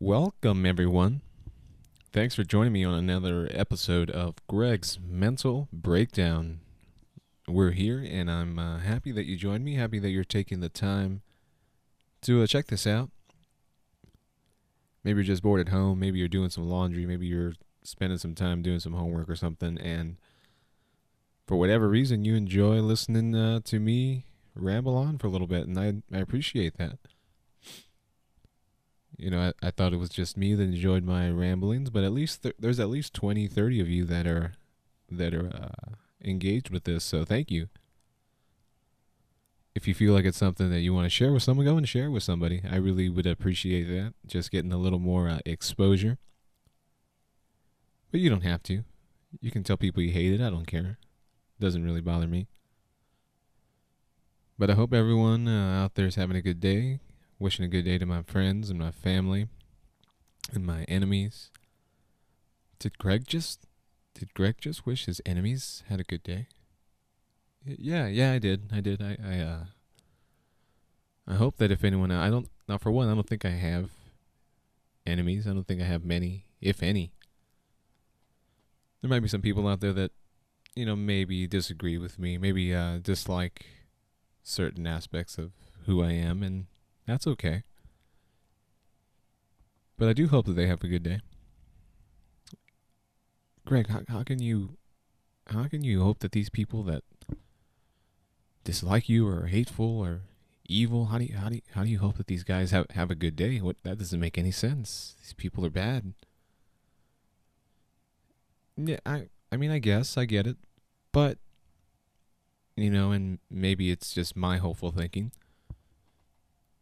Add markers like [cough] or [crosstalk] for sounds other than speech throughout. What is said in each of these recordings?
Welcome, everyone. Thanks for joining me on another episode of Greg's Mental Breakdown. We're here, and I'm uh, happy that you joined me. Happy that you're taking the time to uh, check this out. Maybe you're just bored at home. Maybe you're doing some laundry. Maybe you're spending some time doing some homework or something. And for whatever reason, you enjoy listening uh, to me ramble on for a little bit. And I, I appreciate that. You know, I, I thought it was just me that enjoyed my ramblings, but at least th- there's at least 20, 30 of you that are that are uh, engaged with this. So thank you. If you feel like it's something that you want to share with someone, go and share with somebody. I really would appreciate that. Just getting a little more uh, exposure. But you don't have to. You can tell people you hate it. I don't care. It Doesn't really bother me. But I hope everyone uh, out there is having a good day. Wishing a good day to my friends and my family and my enemies. Did Greg just did Greg just wish his enemies had a good day? Yeah, yeah, I did. I did. I I uh I hope that if anyone I don't now for one, I don't think I have enemies. I don't think I have many, if any. There might be some people out there that you know maybe disagree with me, maybe uh dislike certain aspects of who I am and that's okay. But I do hope that they have a good day. Greg, how, how can you how can you hope that these people that dislike you or hateful or evil, how do you how do you, how do you hope that these guys have have a good day? What that doesn't make any sense. These people are bad. Yeah, I I mean I guess I get it. But you know, and maybe it's just my hopeful thinking.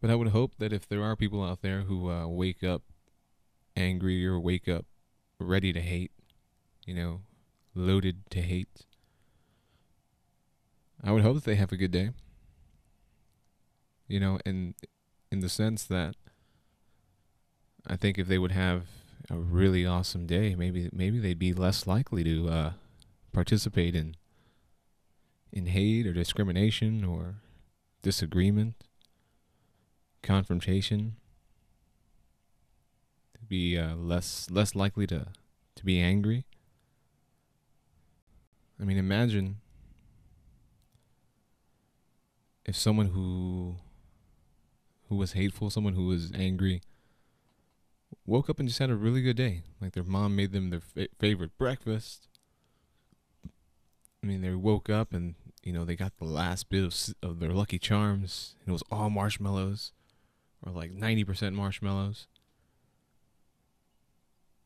But I would hope that if there are people out there who uh, wake up angry or wake up ready to hate, you know, loaded to hate, I would hope that they have a good day. You know, and in the sense that I think if they would have a really awesome day, maybe maybe they'd be less likely to uh, participate in in hate or discrimination or disagreement confrontation to be uh, less less likely to to be angry. I mean imagine if someone who who was hateful someone who was angry woke up and just had a really good day. Like their mom made them their fa- favorite breakfast. I mean they woke up and you know they got the last bit of, of their lucky charms and it was all marshmallows or like 90% marshmallows.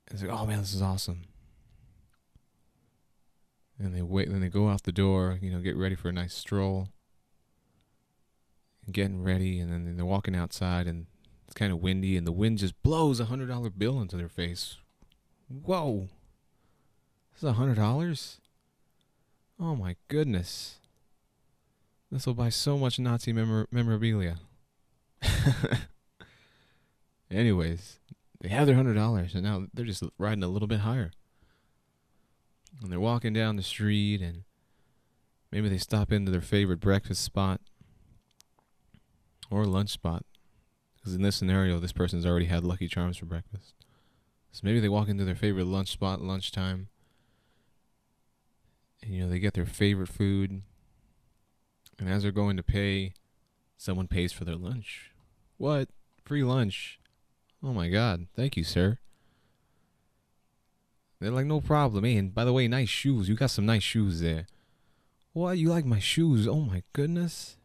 And it's like, oh man, this is awesome. And they wait, then they go out the door, you know, get ready for a nice stroll. Getting ready, and then they're walking outside, and it's kind of windy, and the wind just blows a hundred dollar bill into their face. Whoa, this is a hundred dollars. Oh my goodness. This will buy so much Nazi memor- memorabilia. [laughs] Anyways, they have their hundred dollars, and now they're just riding a little bit higher. And they're walking down the street, and maybe they stop into their favorite breakfast spot or lunch spot. Because in this scenario, this person's already had Lucky Charms for breakfast. So maybe they walk into their favorite lunch spot lunchtime. And, you know, they get their favorite food. And as they're going to pay, someone pays for their lunch. What? Free lunch. Oh my god. Thank you, sir. They're like, no problem. Hey, and by the way, nice shoes. You got some nice shoes there. What? You like my shoes? Oh my goodness.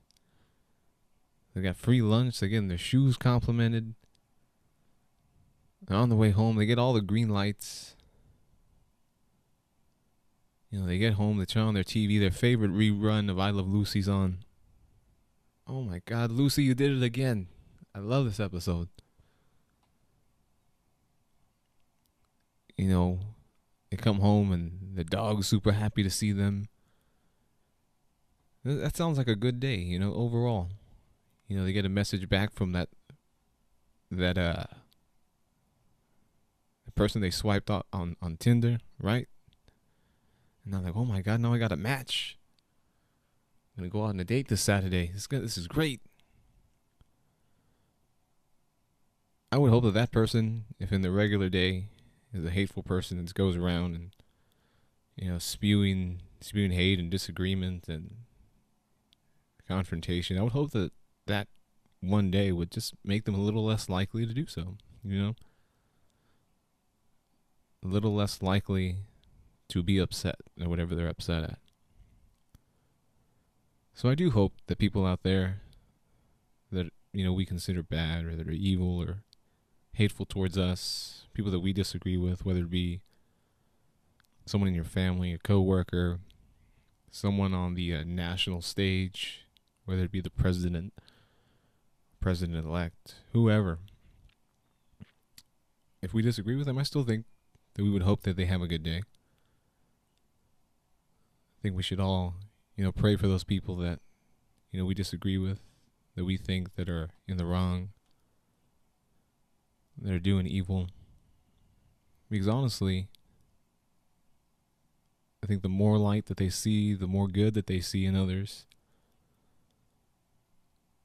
They got free lunch. They're getting their shoes complimented. And on the way home, they get all the green lights. You know, they get home, they turn on their TV, their favorite rerun of I Love Lucy's on. Oh my god, Lucy, you did it again. I love this episode. You know, they come home and the dog's super happy to see them. That sounds like a good day, you know, overall. You know, they get a message back from that that uh the person they swiped on on, on Tinder, right? And I'm like, oh my god, now I got a match. I'm gonna go out on a date this Saturday. This. This is great. I would hope that that person, if in the regular day, is a hateful person that goes around and you know spewing spewing hate and disagreement and confrontation, I would hope that that one day would just make them a little less likely to do so. You know, a little less likely to be upset at whatever they're upset at. So I do hope that people out there that you know we consider bad or that are evil or hateful towards us, people that we disagree with, whether it be someone in your family, a coworker, someone on the uh, national stage, whether it be the president, president elect, whoever. If we disagree with them, I still think that we would hope that they have a good day. I think we should all, you know, pray for those people that, you know, we disagree with, that we think that are in the wrong, that are doing evil. Because honestly, I think the more light that they see, the more good that they see in others.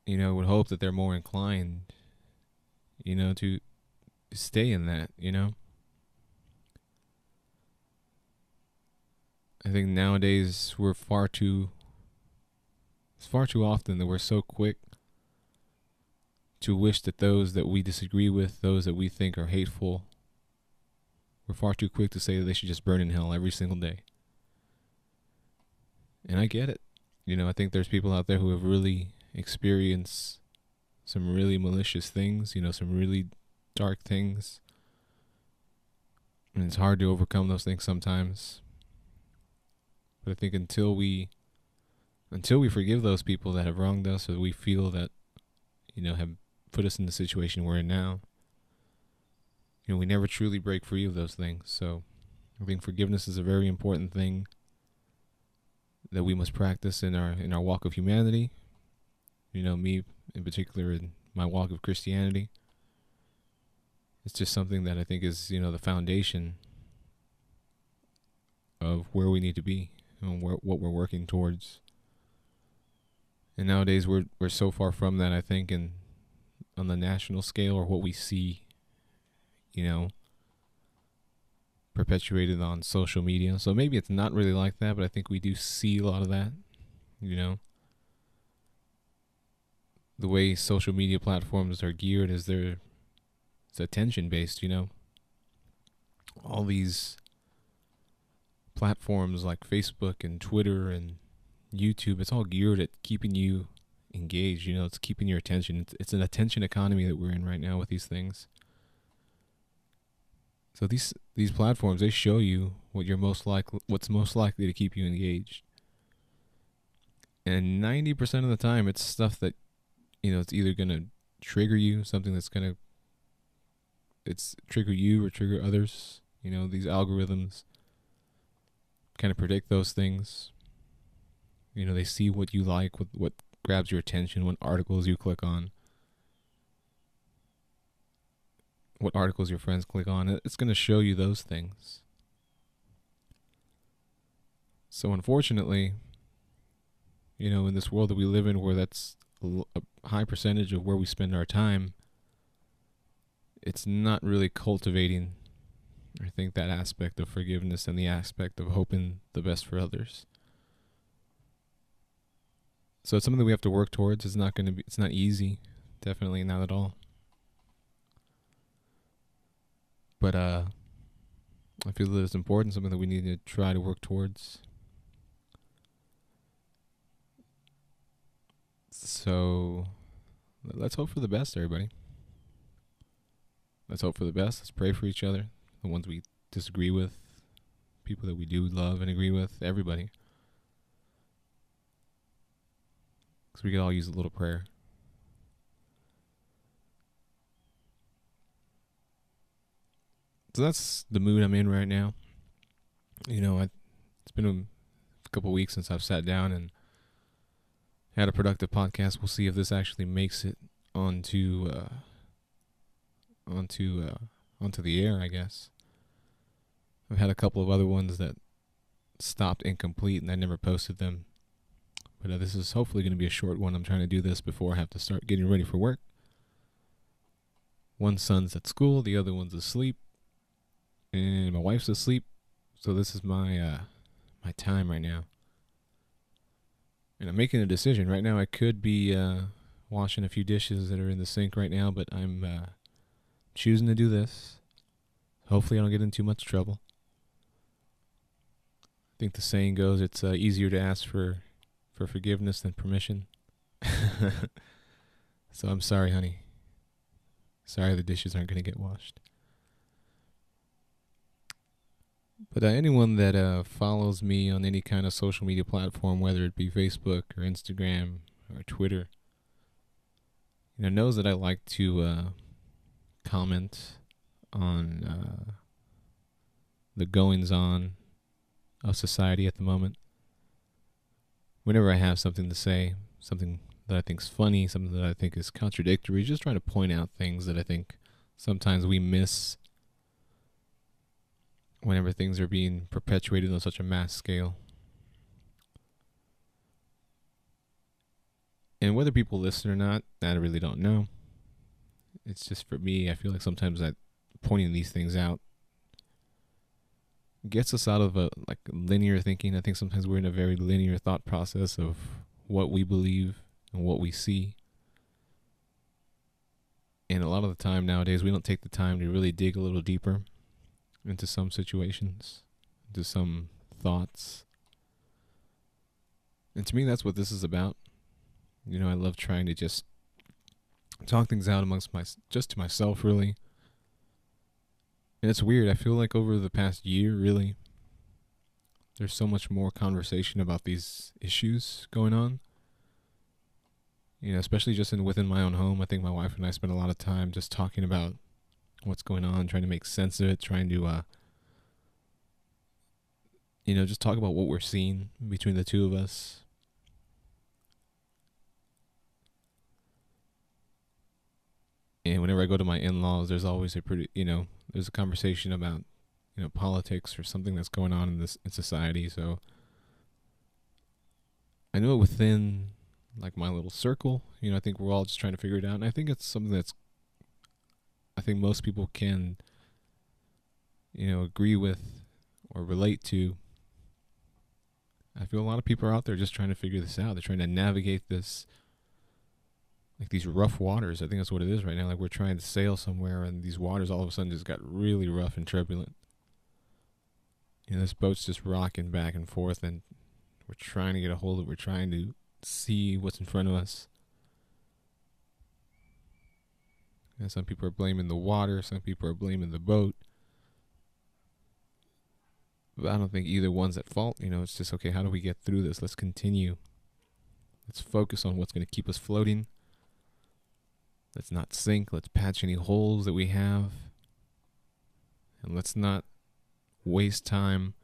You know, would hope that they're more inclined, you know, to stay in that, you know? I think nowadays we're far too it's far too often that we're so quick to wish that those that we disagree with, those that we think are hateful, we're far too quick to say that they should just burn in hell every single day. And I get it. You know, I think there's people out there who have really experienced some really malicious things, you know, some really dark things. And it's hard to overcome those things sometimes. But I think until we until we forgive those people that have wronged us or we feel that you know have put us in the situation we're in now, you know, we never truly break free of those things. So I think forgiveness is a very important thing that we must practice in our in our walk of humanity. You know, me in particular in my walk of Christianity. It's just something that I think is, you know, the foundation of where we need to be and where, what we're working towards. And nowadays we're we're so far from that I think in on the national scale or what we see, you know, perpetuated on social media. So maybe it's not really like that, but I think we do see a lot of that, you know. The way social media platforms are geared is they're it's attention based, you know. All these platforms like Facebook and Twitter and YouTube, it's all geared at keeping you engaged, you know, it's keeping your attention. It's it's an attention economy that we're in right now with these things. So these these platforms they show you what you're most likely what's most likely to keep you engaged. And 90% of the time it's stuff that you know it's either going to trigger you, something that's going to it's trigger you or trigger others. You know, these algorithms kind of predict those things. You know, they see what you like, what what grabs your attention, what articles you click on. what articles your friends click on. It's going to show you those things. So, unfortunately, you know, in this world that we live in, where that's a high percentage of where we spend our time, it's not really cultivating, I think, that aspect of forgiveness and the aspect of hoping the best for others. So it's something that we have to work towards. It's not going to be. It's not easy. Definitely not at all. But uh, I feel that it's important, something that we need to try to work towards. So let's hope for the best, everybody. Let's hope for the best. Let's pray for each other, the ones we disagree with, people that we do love and agree with, everybody. Because we could all use a little prayer. so that's the mood I'm in right now. You know, I, it's been a couple weeks since I've sat down and had a productive podcast. We'll see if this actually makes it onto uh, onto uh, onto the air. I guess I've had a couple of other ones that stopped incomplete and I never posted them. But uh, this is hopefully going to be a short one. I'm trying to do this before I have to start getting ready for work. one son's at school, the other one's asleep, and my wife's asleep. So this is my uh my time right now. And I'm making a decision. Right now I could be uh washing a few dishes that are in the sink right now, but I'm uh choosing to do this. Hopefully I don't get in too much trouble. I think the saying goes it's uh, easier to ask for for forgiveness than permission. [laughs] so I'm sorry, honey. Sorry the dishes aren't going to get washed. But uh, anyone that uh, follows me on any kind of social media platform, whether it be Facebook or Instagram or Twitter, you know, knows that I like to uh, comment on uh, the goings on of society at the moment. Whenever I have something to say, something that I think is funny, something that I think is contradictory, just trying to point out things that I think sometimes we miss whenever things are being perpetuated on such a mass scale. And whether people listen or not, I really don't know. It's just for me, I feel like sometimes that pointing these things out gets us out of a like linear thinking. I think sometimes we're in a very linear thought process of what we believe and what we see. And a lot of the time nowadays, we don't take the time to really dig a little deeper into some situations, into some thoughts. And to me, that's what this is about. You know, I love trying to just talk things out amongst my, just to myself, really. And it's weird. I feel like over the past year, really, there's so much more conversation about these issues going on you know, especially just in within my own home. I think my wife and I spend a lot of time just talking about what's going on, trying to make sense of it, trying to, uh, you know, just talk about what we're seeing between the two of us. And whenever I go to my in-laws, there's always a pretty, you know, there's a conversation about, you know, politics or something that's going on in this in society. So I know within like my little circle. You know, I think we're all just trying to figure it out. And I think it's something that's I think most people can you know, agree with or relate to. I feel a lot of people are out there just trying to figure this out. They're trying to navigate this like these rough waters. I think that's what it is right now. Like we're trying to sail somewhere and these waters all of a sudden just got really rough and turbulent. You know, this boat's just rocking back and forth and we're trying to get a hold of it. We're trying to see what's in front of us. And some people are blaming the water, some people are blaming the boat. But I don't think either one's at fault. You know, it's just okay, how do we get through this? Let's continue. Let's focus on what's going to keep us floating. Let's not sink. Let's patch any holes that we have. And let's not waste time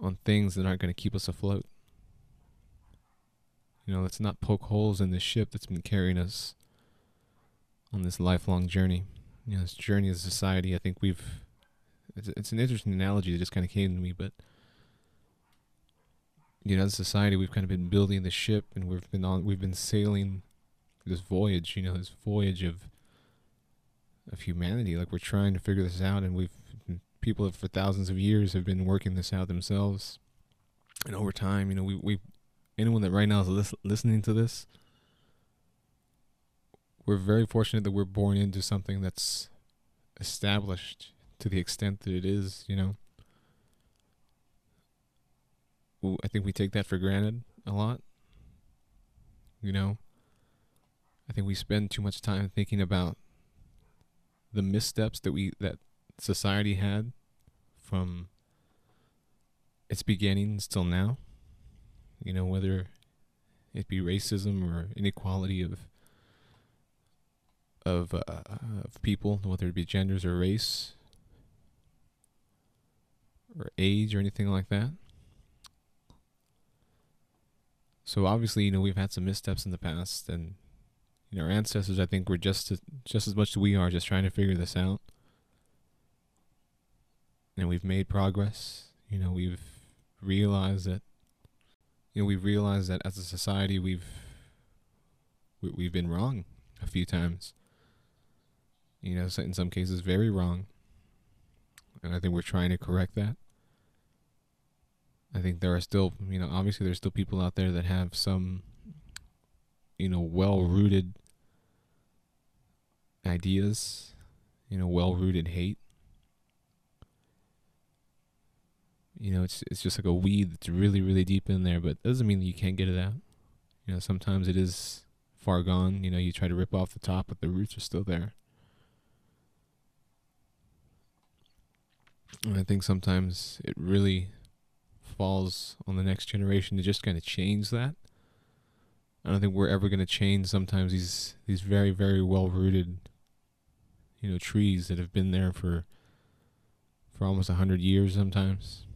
on things that aren't going to keep us afloat. You know, let's not poke holes in the ship that's been carrying us on this lifelong journey. You know, this journey of society. I think we've. It's, it's an interesting analogy that just kind of came to me, but you know, as society, we've kind of been building the ship, and we've been on. We've been sailing this voyage. You know, this voyage of of humanity. Like we're trying to figure this out, and we've people have, for thousands of years have been working this out themselves. And over time, you know, we we anyone that right now is lis- listening to this, we're very fortunate that we're born into something that's established to the extent that it is, you know. I think we take that for granted a lot. You know, I think we spend too much time thinking about the missteps that we that society had from its beginnings till now you know, whether it be racism or inequality of of uh, of people, whether it be genders or race or age or anything like that. So obviously, you know, we've had some missteps in the past, and know, our ancestors, I think, were just as, just as much as we are, just trying to figure this out. And we've made progress. You know, we've realized that you know, we've realized that as a society, we've we, we've been wrong a few times. you know, in some cases very wrong. And I think we're trying to correct that. I think there are still, you know, obviously there's still people out there that have some, you know, well rooted ideas, you know, well rooted hate. You know, it's it's just like a weed that's really, really deep in there, but it doesn't mean that you can't get it out. You know, sometimes it is far gone. You know, you try to rip off the top, but the roots are still there. And I think sometimes it really falls on the next generation to just kind of change that. I don't think we're ever going to change sometimes these these very very well rooted you know trees that have been there for for almost a hundred years sometimes.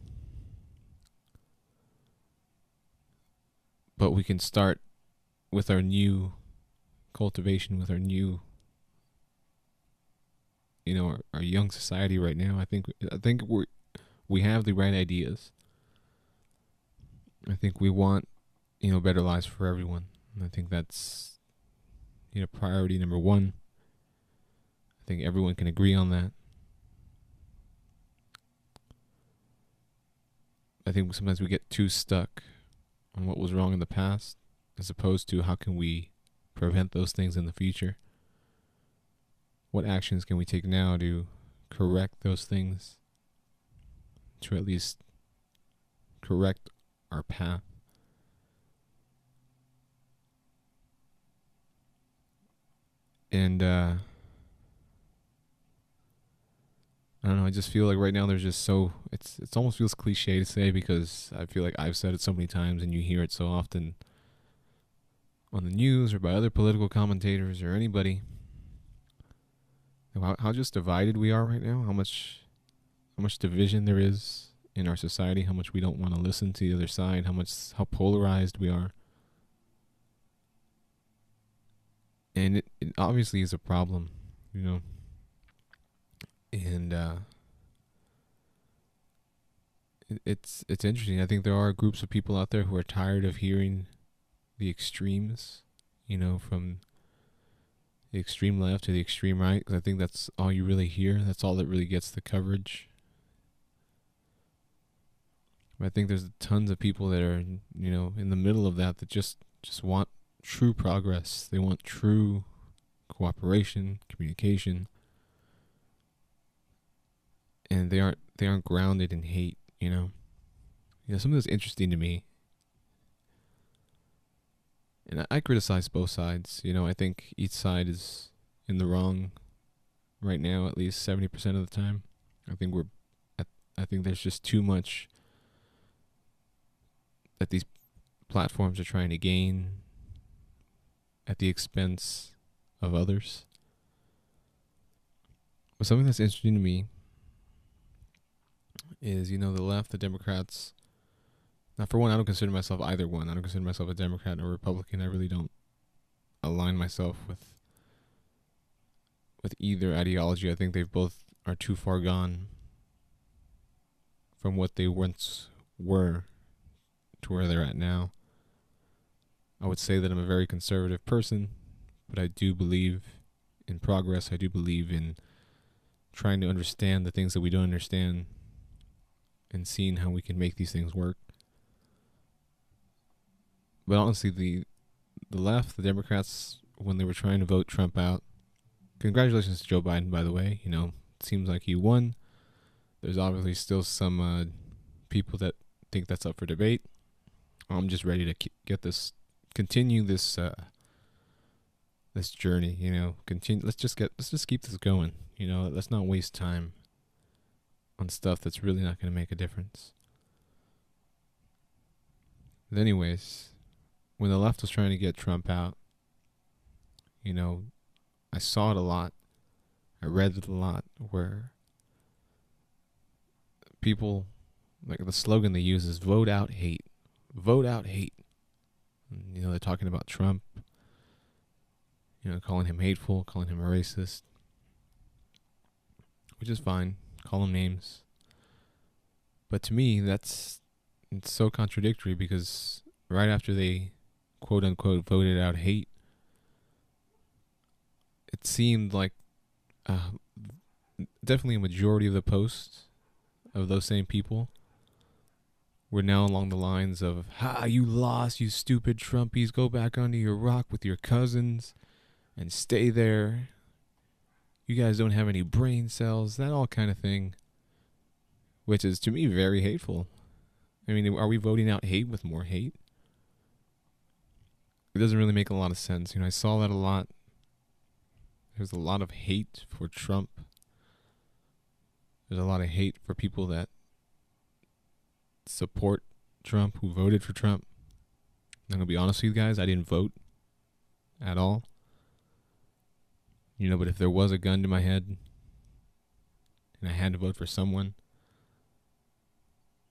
But we can start with our new cultivation, with our new you know our, our young society right now. I think I think we we have the right ideas. I think we want you know better lives for everyone. And I think that's you know priority number one. I think everyone can agree on that. I think sometimes we get too stuck on what was wrong in the past as opposed to how can we prevent those things in the future? What actions can we take now to correct those things? To at least correct our path. And uh I don't know, I just feel like right now there's just so it's it's almost feels cliche to say because I feel like I've said it so many times and you hear it so often on the news or by other political commentators or anybody how, how just divided we are right now, how much how much division there is in our society, how much we don't want to listen to the other side, how much how polarized we are. And it, it obviously is a problem, you know. And uh it's it's interesting. I think there are groups of people out there who are tired of hearing the extremes, you know, from the extreme left to the extreme right because I think that's all you really hear. That's all that really gets the coverage. But I think there's tons of people that are, you know, in the middle of that that just just want true progress. They want true cooperation, communication, and they aren't they aren't grounded in hate. You know, you know something that's interesting to me and I criticize both sides. You know, I think each side is in the wrong right now, at least seventy percent of the time. I think we're, I think there's just too much that these platforms are trying to gain at the expense of others. But something that's interesting to me is, you know, the left, the Democrats, now, for one, I don't consider myself either one. I don't consider myself a Democrat or Republican. I really don't align myself with with either ideology. I think they've both are too far gone from what they once were to where they're at now. I would say that I'm a very conservative person, but I do believe in progress. I do believe in trying to understand the things that we don't understand and seeing how we can make these things work. But honestly, the the left, the Democrats, when they were trying to vote Trump out, congratulations to Joe Biden, by the way. You know, it seems like he won. There's obviously still some uh, people that think that's up for debate. I'm just ready to get this, continue this, uh, this journey. You know, continue. Let's just get, let's just keep this going. You know, let's not waste time on stuff that's really not going to make a difference. But anyways, when the left was trying to get Trump out, you know, I saw it a lot. I read it a lot where people like the slogan they use is vote out hate. Vote out hate. You know, they're talking about Trump, you know, calling him hateful, calling him a racist. Which is fine. Call him names. But to me that's it's so contradictory because right after they quote unquote voted out hate, it seemed like uh, definitely a majority of the posts of those same people were now along the lines of "Ha, you lost, you stupid Trumpies! Go back under your rock with your cousins and stay there. You guys don't have any brain cells." That all kind of thing, which is to me very hateful. I mean, are we voting out hate with more hate? It doesn't really make a lot of sense. You know, I saw that a lot. There's a lot of hate for Trump. There's a lot of hate for people that support Trump, who voted for Trump. I'm gonna be honest with you guys, I didn't vote at all. You know, but if there was a gun to my head and I had to vote for someone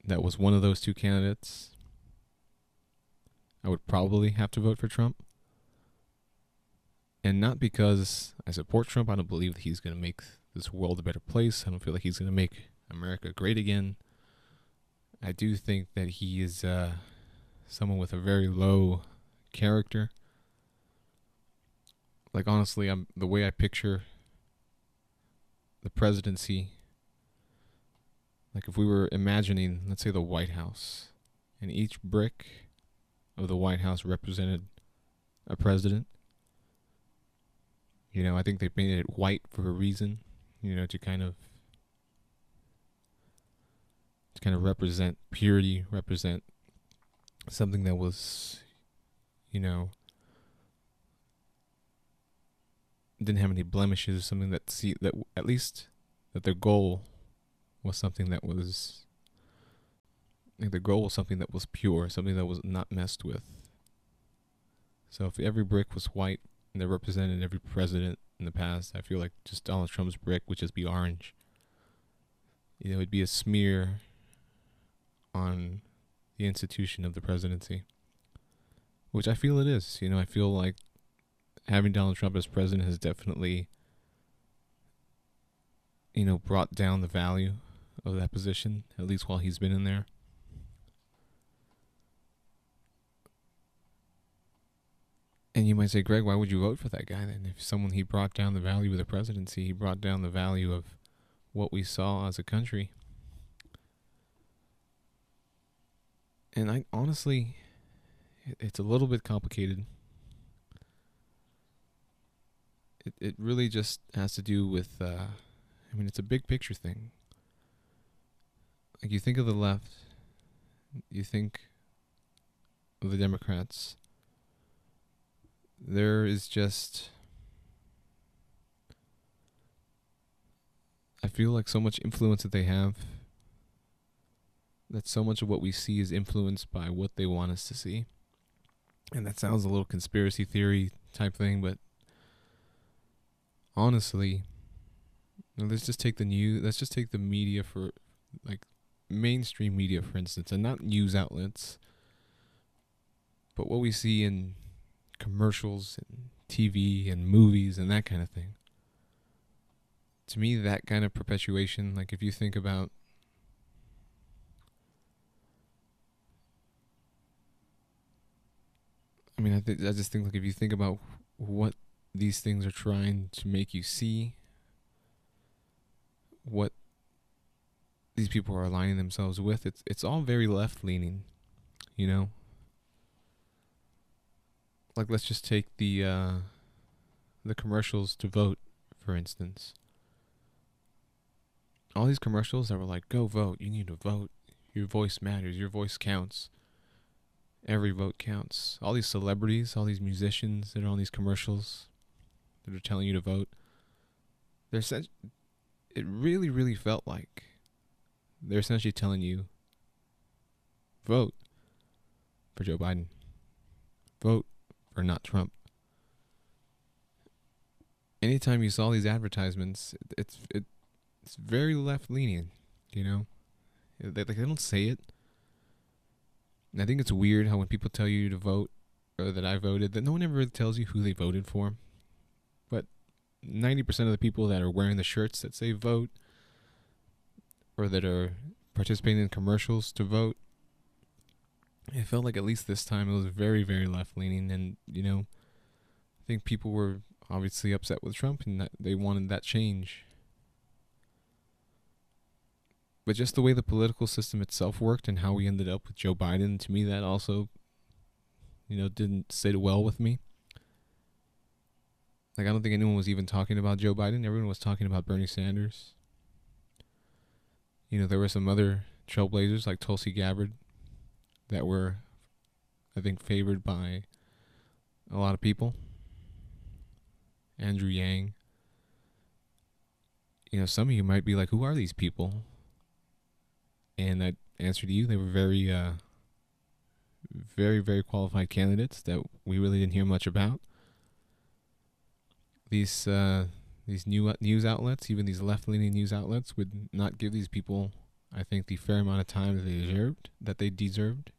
that was one of those two candidates, I would probably have to vote for Trump. And not because I support Trump, I don't believe that he's going to make this world a better place. I don't feel like he's going to make America great again. I do think that he is uh, someone with a very low character. Like honestly, I'm the way I picture the presidency. Like if we were imagining, let's say, the White House, and each brick of the White House represented a president. You know, I think they painted it white for a reason. You know, to kind of to kind of represent purity, represent something that was, you know, didn't have any blemishes, or something that see that at least that their goal was something that was like the goal was something that was pure, something that was not messed with. So if every brick was white and they represented every president in the past, I feel like just Donald Trump's brick would just be orange. You know, it'd be a smear on the institution of the presidency, which I feel it is. You know, I feel like having Donald Trump as president has definitely, you know, brought down the value of that position, at least while he's been in there. And you might say, Greg, why would you vote for that guy then? If someone he brought down the value of the presidency, he brought down the value of what we saw as a country. And I honestly, it's a little bit complicated. It it really just has to do with, uh, I mean, it's a big picture thing. Like you think of the left, you think of the Democrats there is just I feel like so much influence that they have that so much of what we see is influenced by what they want us to see. And that sounds a little conspiracy theory type thing, but honestly, let's just take the news, let's just take the media for like mainstream media for instance, and not news outlets, but what we see in commercials and TV and movies and that kind of thing. To me, that kind of perpetuation, like if you think about I mean, I th- I just think like if you think about what these things are trying to make you see, what these people are aligning themselves with, it's it's all very left leaning, you know like let's just take the uh, the commercials to vote, for instance. All these commercials that were like, "Go vote! You need to vote. Your voice matters. Your voice counts. Every vote counts." All these celebrities, all these musicians that are on these commercials that are telling you to vote. They're such. It really, really felt like they're essentially telling you, vote for Joe Biden. Vote for not Trump. Anytime you saw these advertisements, it's it, it's very left leaning, you know. They like they don't say it. And I think it's weird how when people tell you to vote or that I voted, that no one ever really tells you who they voted for. But ninety percent of the people that are wearing the shirts that say vote or that are participating in commercials to vote it felt like at least this time it was very very left leaning and you know i think people were obviously upset with Trump and they wanted that change. But just the way the political system itself worked and how we ended up with Joe Biden, to me, that also, you know, didn't sit well with me. Like, I don't think anyone was even talking about Joe Biden. Everyone was talking about Bernie Sanders. You know, there were some other trailblazers like Tulsi Gabbard that were, I think, favored by a lot of people. Andrew Yang. You know, some of you might be like, who are these people? And I answer to you, they were very, uh, very, very qualified candidates that we really didn't hear much about. These, uh, these new news outlets, even these left-leaning news outlets, would not give these people, I think, the fair amount of time that they deserved. That they deserved.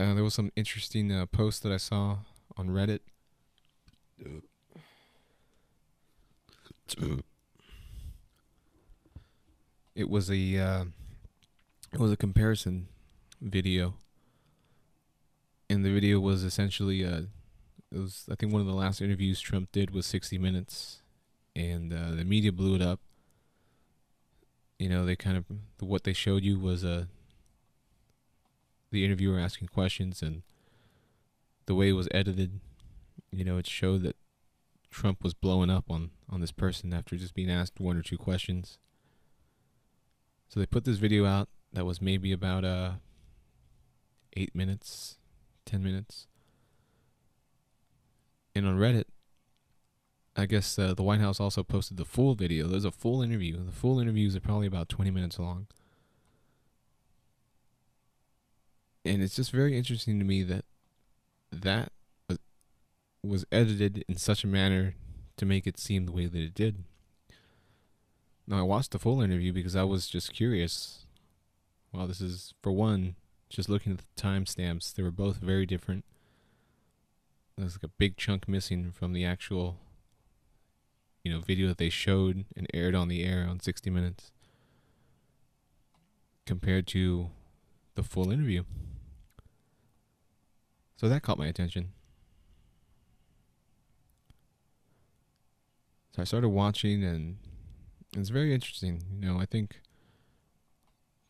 Uh, there was some interesting uh, post that I saw on Reddit. It was a uh, it was a comparison video, and the video was essentially uh, it was I think one of the last interviews Trump did was 60 Minutes, and uh, the media blew it up. You know, they kind of what they showed you was uh, the interviewer asking questions and the way it was edited. You know, it showed that Trump was blowing up on on this person after just being asked one or two questions. So they put this video out that was maybe about uh eight minutes, ten minutes. And on Reddit, I guess uh, the White House also posted the full video. There's a full interview. The full interviews are probably about 20 minutes long. And it's just very interesting to me that that was edited in such a manner to make it seem the way that it did. Now, I watched the full interview because I was just curious. Well, this is, for one, just looking at the timestamps, they were both very different. There's like a big chunk missing from the actual, you know, video that they showed and aired on the air on 60 Minutes compared to the full interview. So that caught my attention. So I started watching, and it's very interesting. You know, I think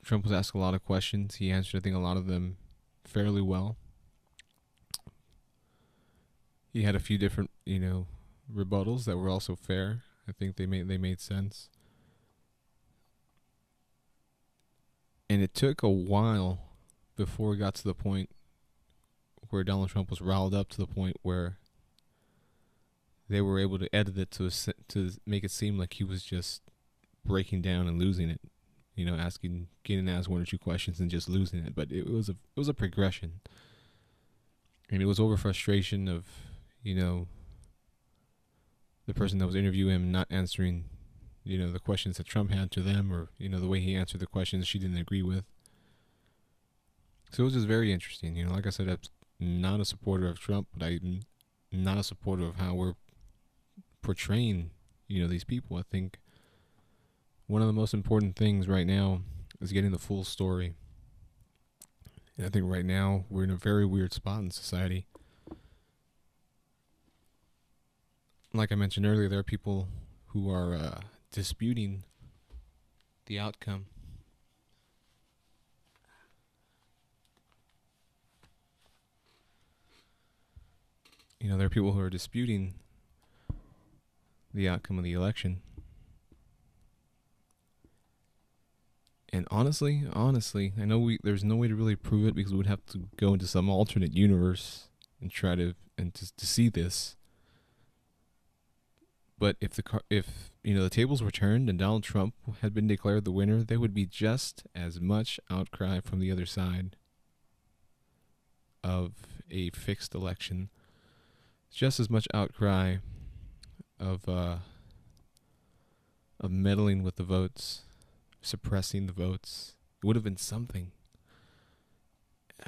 Trump was asked a lot of questions. He answered, I think, a lot of them fairly well. He had a few different, you know, rebuttals that were also fair. I think they made they made sense. And it took a while before we got to the point where Donald Trump was riled up to the point where they were able to edit it to to make it seem like he was just breaking down and losing it. You know, asking, getting asked one or two questions and just losing it. But it was a it was a progression, and it was over frustration of, you know, the person that was interviewing him not answering, you know, the questions that Trump had to them, or you know, the way he answered the questions she didn't agree with. So it was just very interesting. You know, like I said, I'm not a supporter of Trump, but I'm not a supporter of how we're portraying, you know, these people. I think one of the most important things right now is getting the full story. And I think right now we're in a very weird spot in society. Like I mentioned earlier, there are people who are uh, disputing the outcome. You know, there are people who are disputing the outcome of the election. And honestly, honestly, I know we there's no way to really prove it because we would have to go into some alternate universe and try to and to, to see this. But if the if you know the tables were turned and Donald Trump had been declared the winner, there would be just as much outcry from the other side of a fixed election. Just as much outcry of uh, of meddling with the votes, suppressing the votes. It would have been something.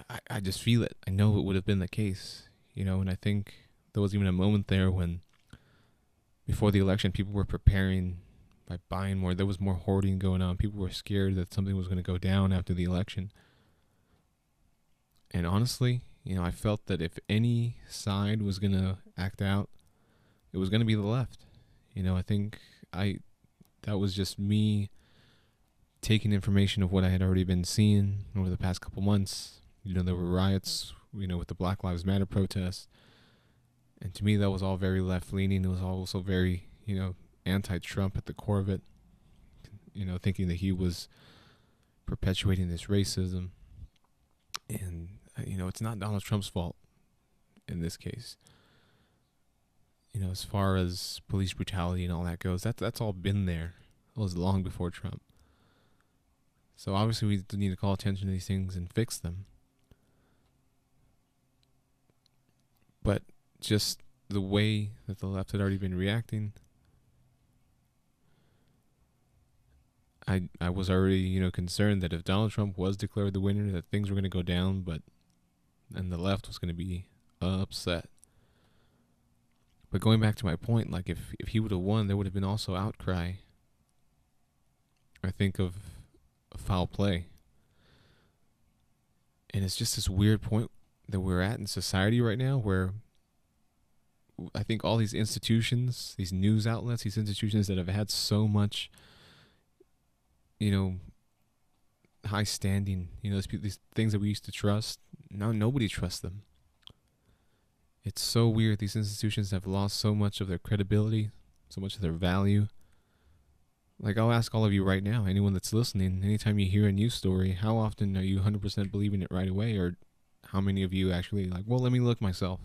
I, I just feel it. I know it would have been the case, you know, and I think there was even a moment there when before the election people were preparing by buying more. There was more hoarding going on. People were scared that something was going to go down after the election. And honestly, you know, I felt that if any side was going to act out, it was going to be the left. You know, I think I that was just me taking information of what I had already been seeing over the past couple months. You know, there were riots, you know, with the Black Lives Matter protests. And to me, that was all very left leaning. It was also very, you know, anti Trump at the core of it. You know, thinking that he was perpetuating this racism. And, uh, you know, it's not Donald Trump's fault in this case. You know, as far as police brutality and all that goes, that, that's all been there. It was long before Trump. So obviously, we need to call attention to these things and fix them. But just the way that the left had already been reacting, I I was already you know concerned that if Donald Trump was declared the winner, that things were going to go down, but and the left was going to be upset. But going back to my point, like if if he would have won, there would have been also outcry. I think of foul play. And it's just this weird point that we're at in society right now where I think all these institutions, these news outlets, these institutions that have had so much, you know, high standing, you know, these, these things that we used to trust, now nobody trusts them. It's so weird. These institutions have lost so much of their credibility, so much of their value. Like, I'll ask all of you right now, anyone that's listening, anytime you hear a news story, how often are you 100% believing it right away? Or how many of you actually, like, well, let me look myself?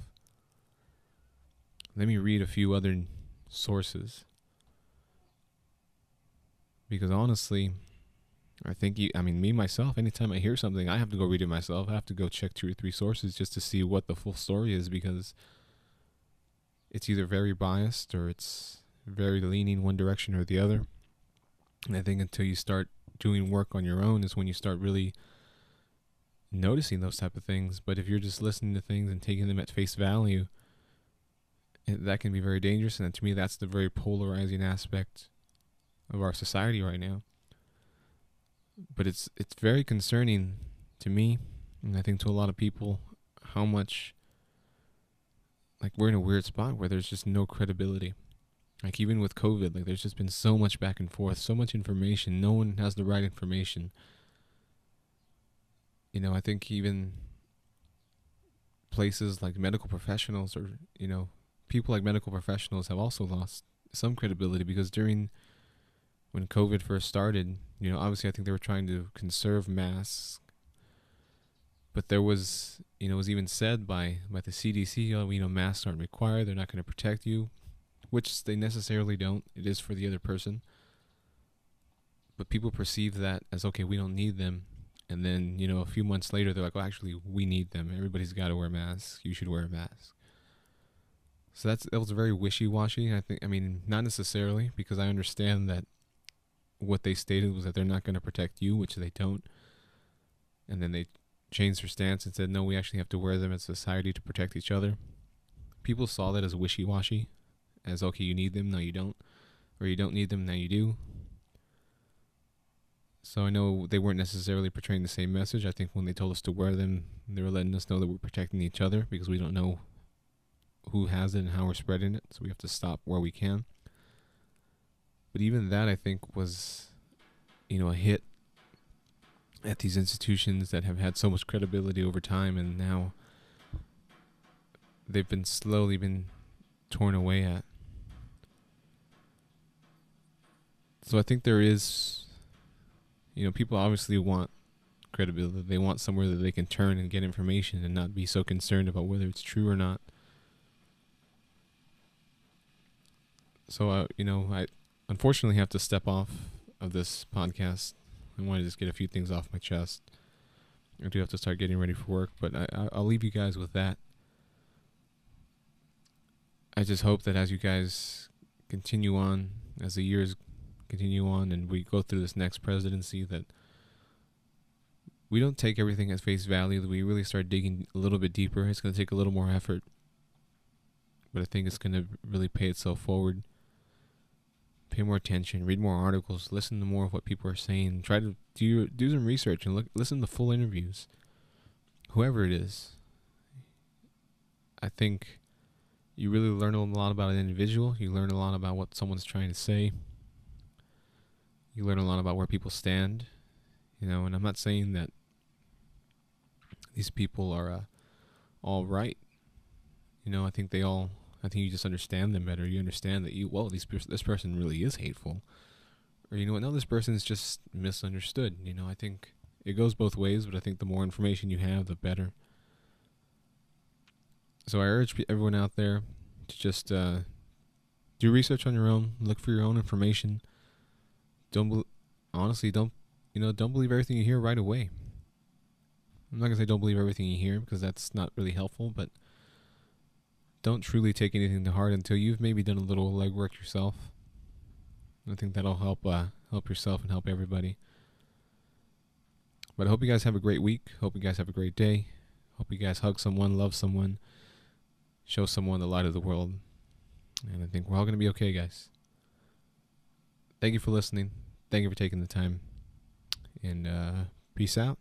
Let me read a few other sources. Because honestly, I think you, I mean, me myself, anytime I hear something, I have to go read it myself. I have to go check two or three sources just to see what the full story is because it's either very biased or it's very leaning one direction or the other. And I think until you start doing work on your own is when you start really noticing those type of things. But if you're just listening to things and taking them at face value, that can be very dangerous. And to me, that's the very polarizing aspect of our society right now. But it's it's very concerning to me, and I think to a lot of people, how much like we're in a weird spot where there's just no credibility. Like even with COVID, like there's just been so much back and forth, so much information. No one has the right information. You know, I think even places like medical professionals or, you know, people like medical professionals have also lost some credibility because during when COVID first started, you know, obviously I think they were trying to conserve masks. But there was, you know, it was even said by by the CDC, oh, you know, masks aren't required; they're not going to protect you which they necessarily don't. It is for the other person. But people perceive that as okay, we don't need them. And then, you know, a few months later, they're like, well, actually, we need them. Everybody's got to wear masks. You should wear a mask. So that's that was very wishy washy. I think. I mean, not necessarily because I understand that what they stated was that they're not going to protect you, which they don't. And then they changed their stance and said, no, we actually have to wear them as society to protect each other. People saw that as wishy washy as okay, you need them, now you don't, or you don't need them, now you do. So I know they weren't necessarily portraying the same message. I think when they told us to wear them, they were letting us know that we're protecting each other because we don't know who has it and how we're spreading it. So we have to stop where we can. But even that, I think, was, you know, a hit at these institutions that have had so much credibility over time, and now they've been slowly been torn away at. So I think there is, you know, people obviously want credibility. They want somewhere that they can turn and get information and not be so concerned about whether it's true or not. So, uh, you know, I unfortunately have to step off of this podcast. I want to just get a few things off my chest. I do have to start getting ready for work, but I, I'll leave you guys with that. I just hope that as you guys continue on, as the years continue on and we go through this next presidency that we don't take everything at face value that we really start digging a little bit deeper it's going to take a little more effort but i think it's going to really pay itself forward pay more attention read more articles listen to more of what people are saying try to do do some research and look listen to full interviews whoever it is I think you really learn a lot about an individual. You learn a lot about what someone's trying to say. You learn a lot about where people stand, you know. And I'm not saying that these people are uh, all right. You know, I think they all. I think you just understand them better. You understand that you well, these this person really is hateful, or you know what? No, this person is just misunderstood. You know, I think it goes both ways, but I think the more information you have, the better. So I urge everyone out there to just uh, do research on your own, look for your own information. Don't be- honestly don't you know don't believe everything you hear right away. I'm not gonna say don't believe everything you hear because that's not really helpful, but don't truly take anything to heart until you've maybe done a little legwork yourself. I think that'll help uh, help yourself and help everybody. But I hope you guys have a great week. Hope you guys have a great day. Hope you guys hug someone, love someone, show someone the light of the world. And I think we're all going to be okay, guys. Thank you for listening. Thank you for taking the time. And uh, peace out.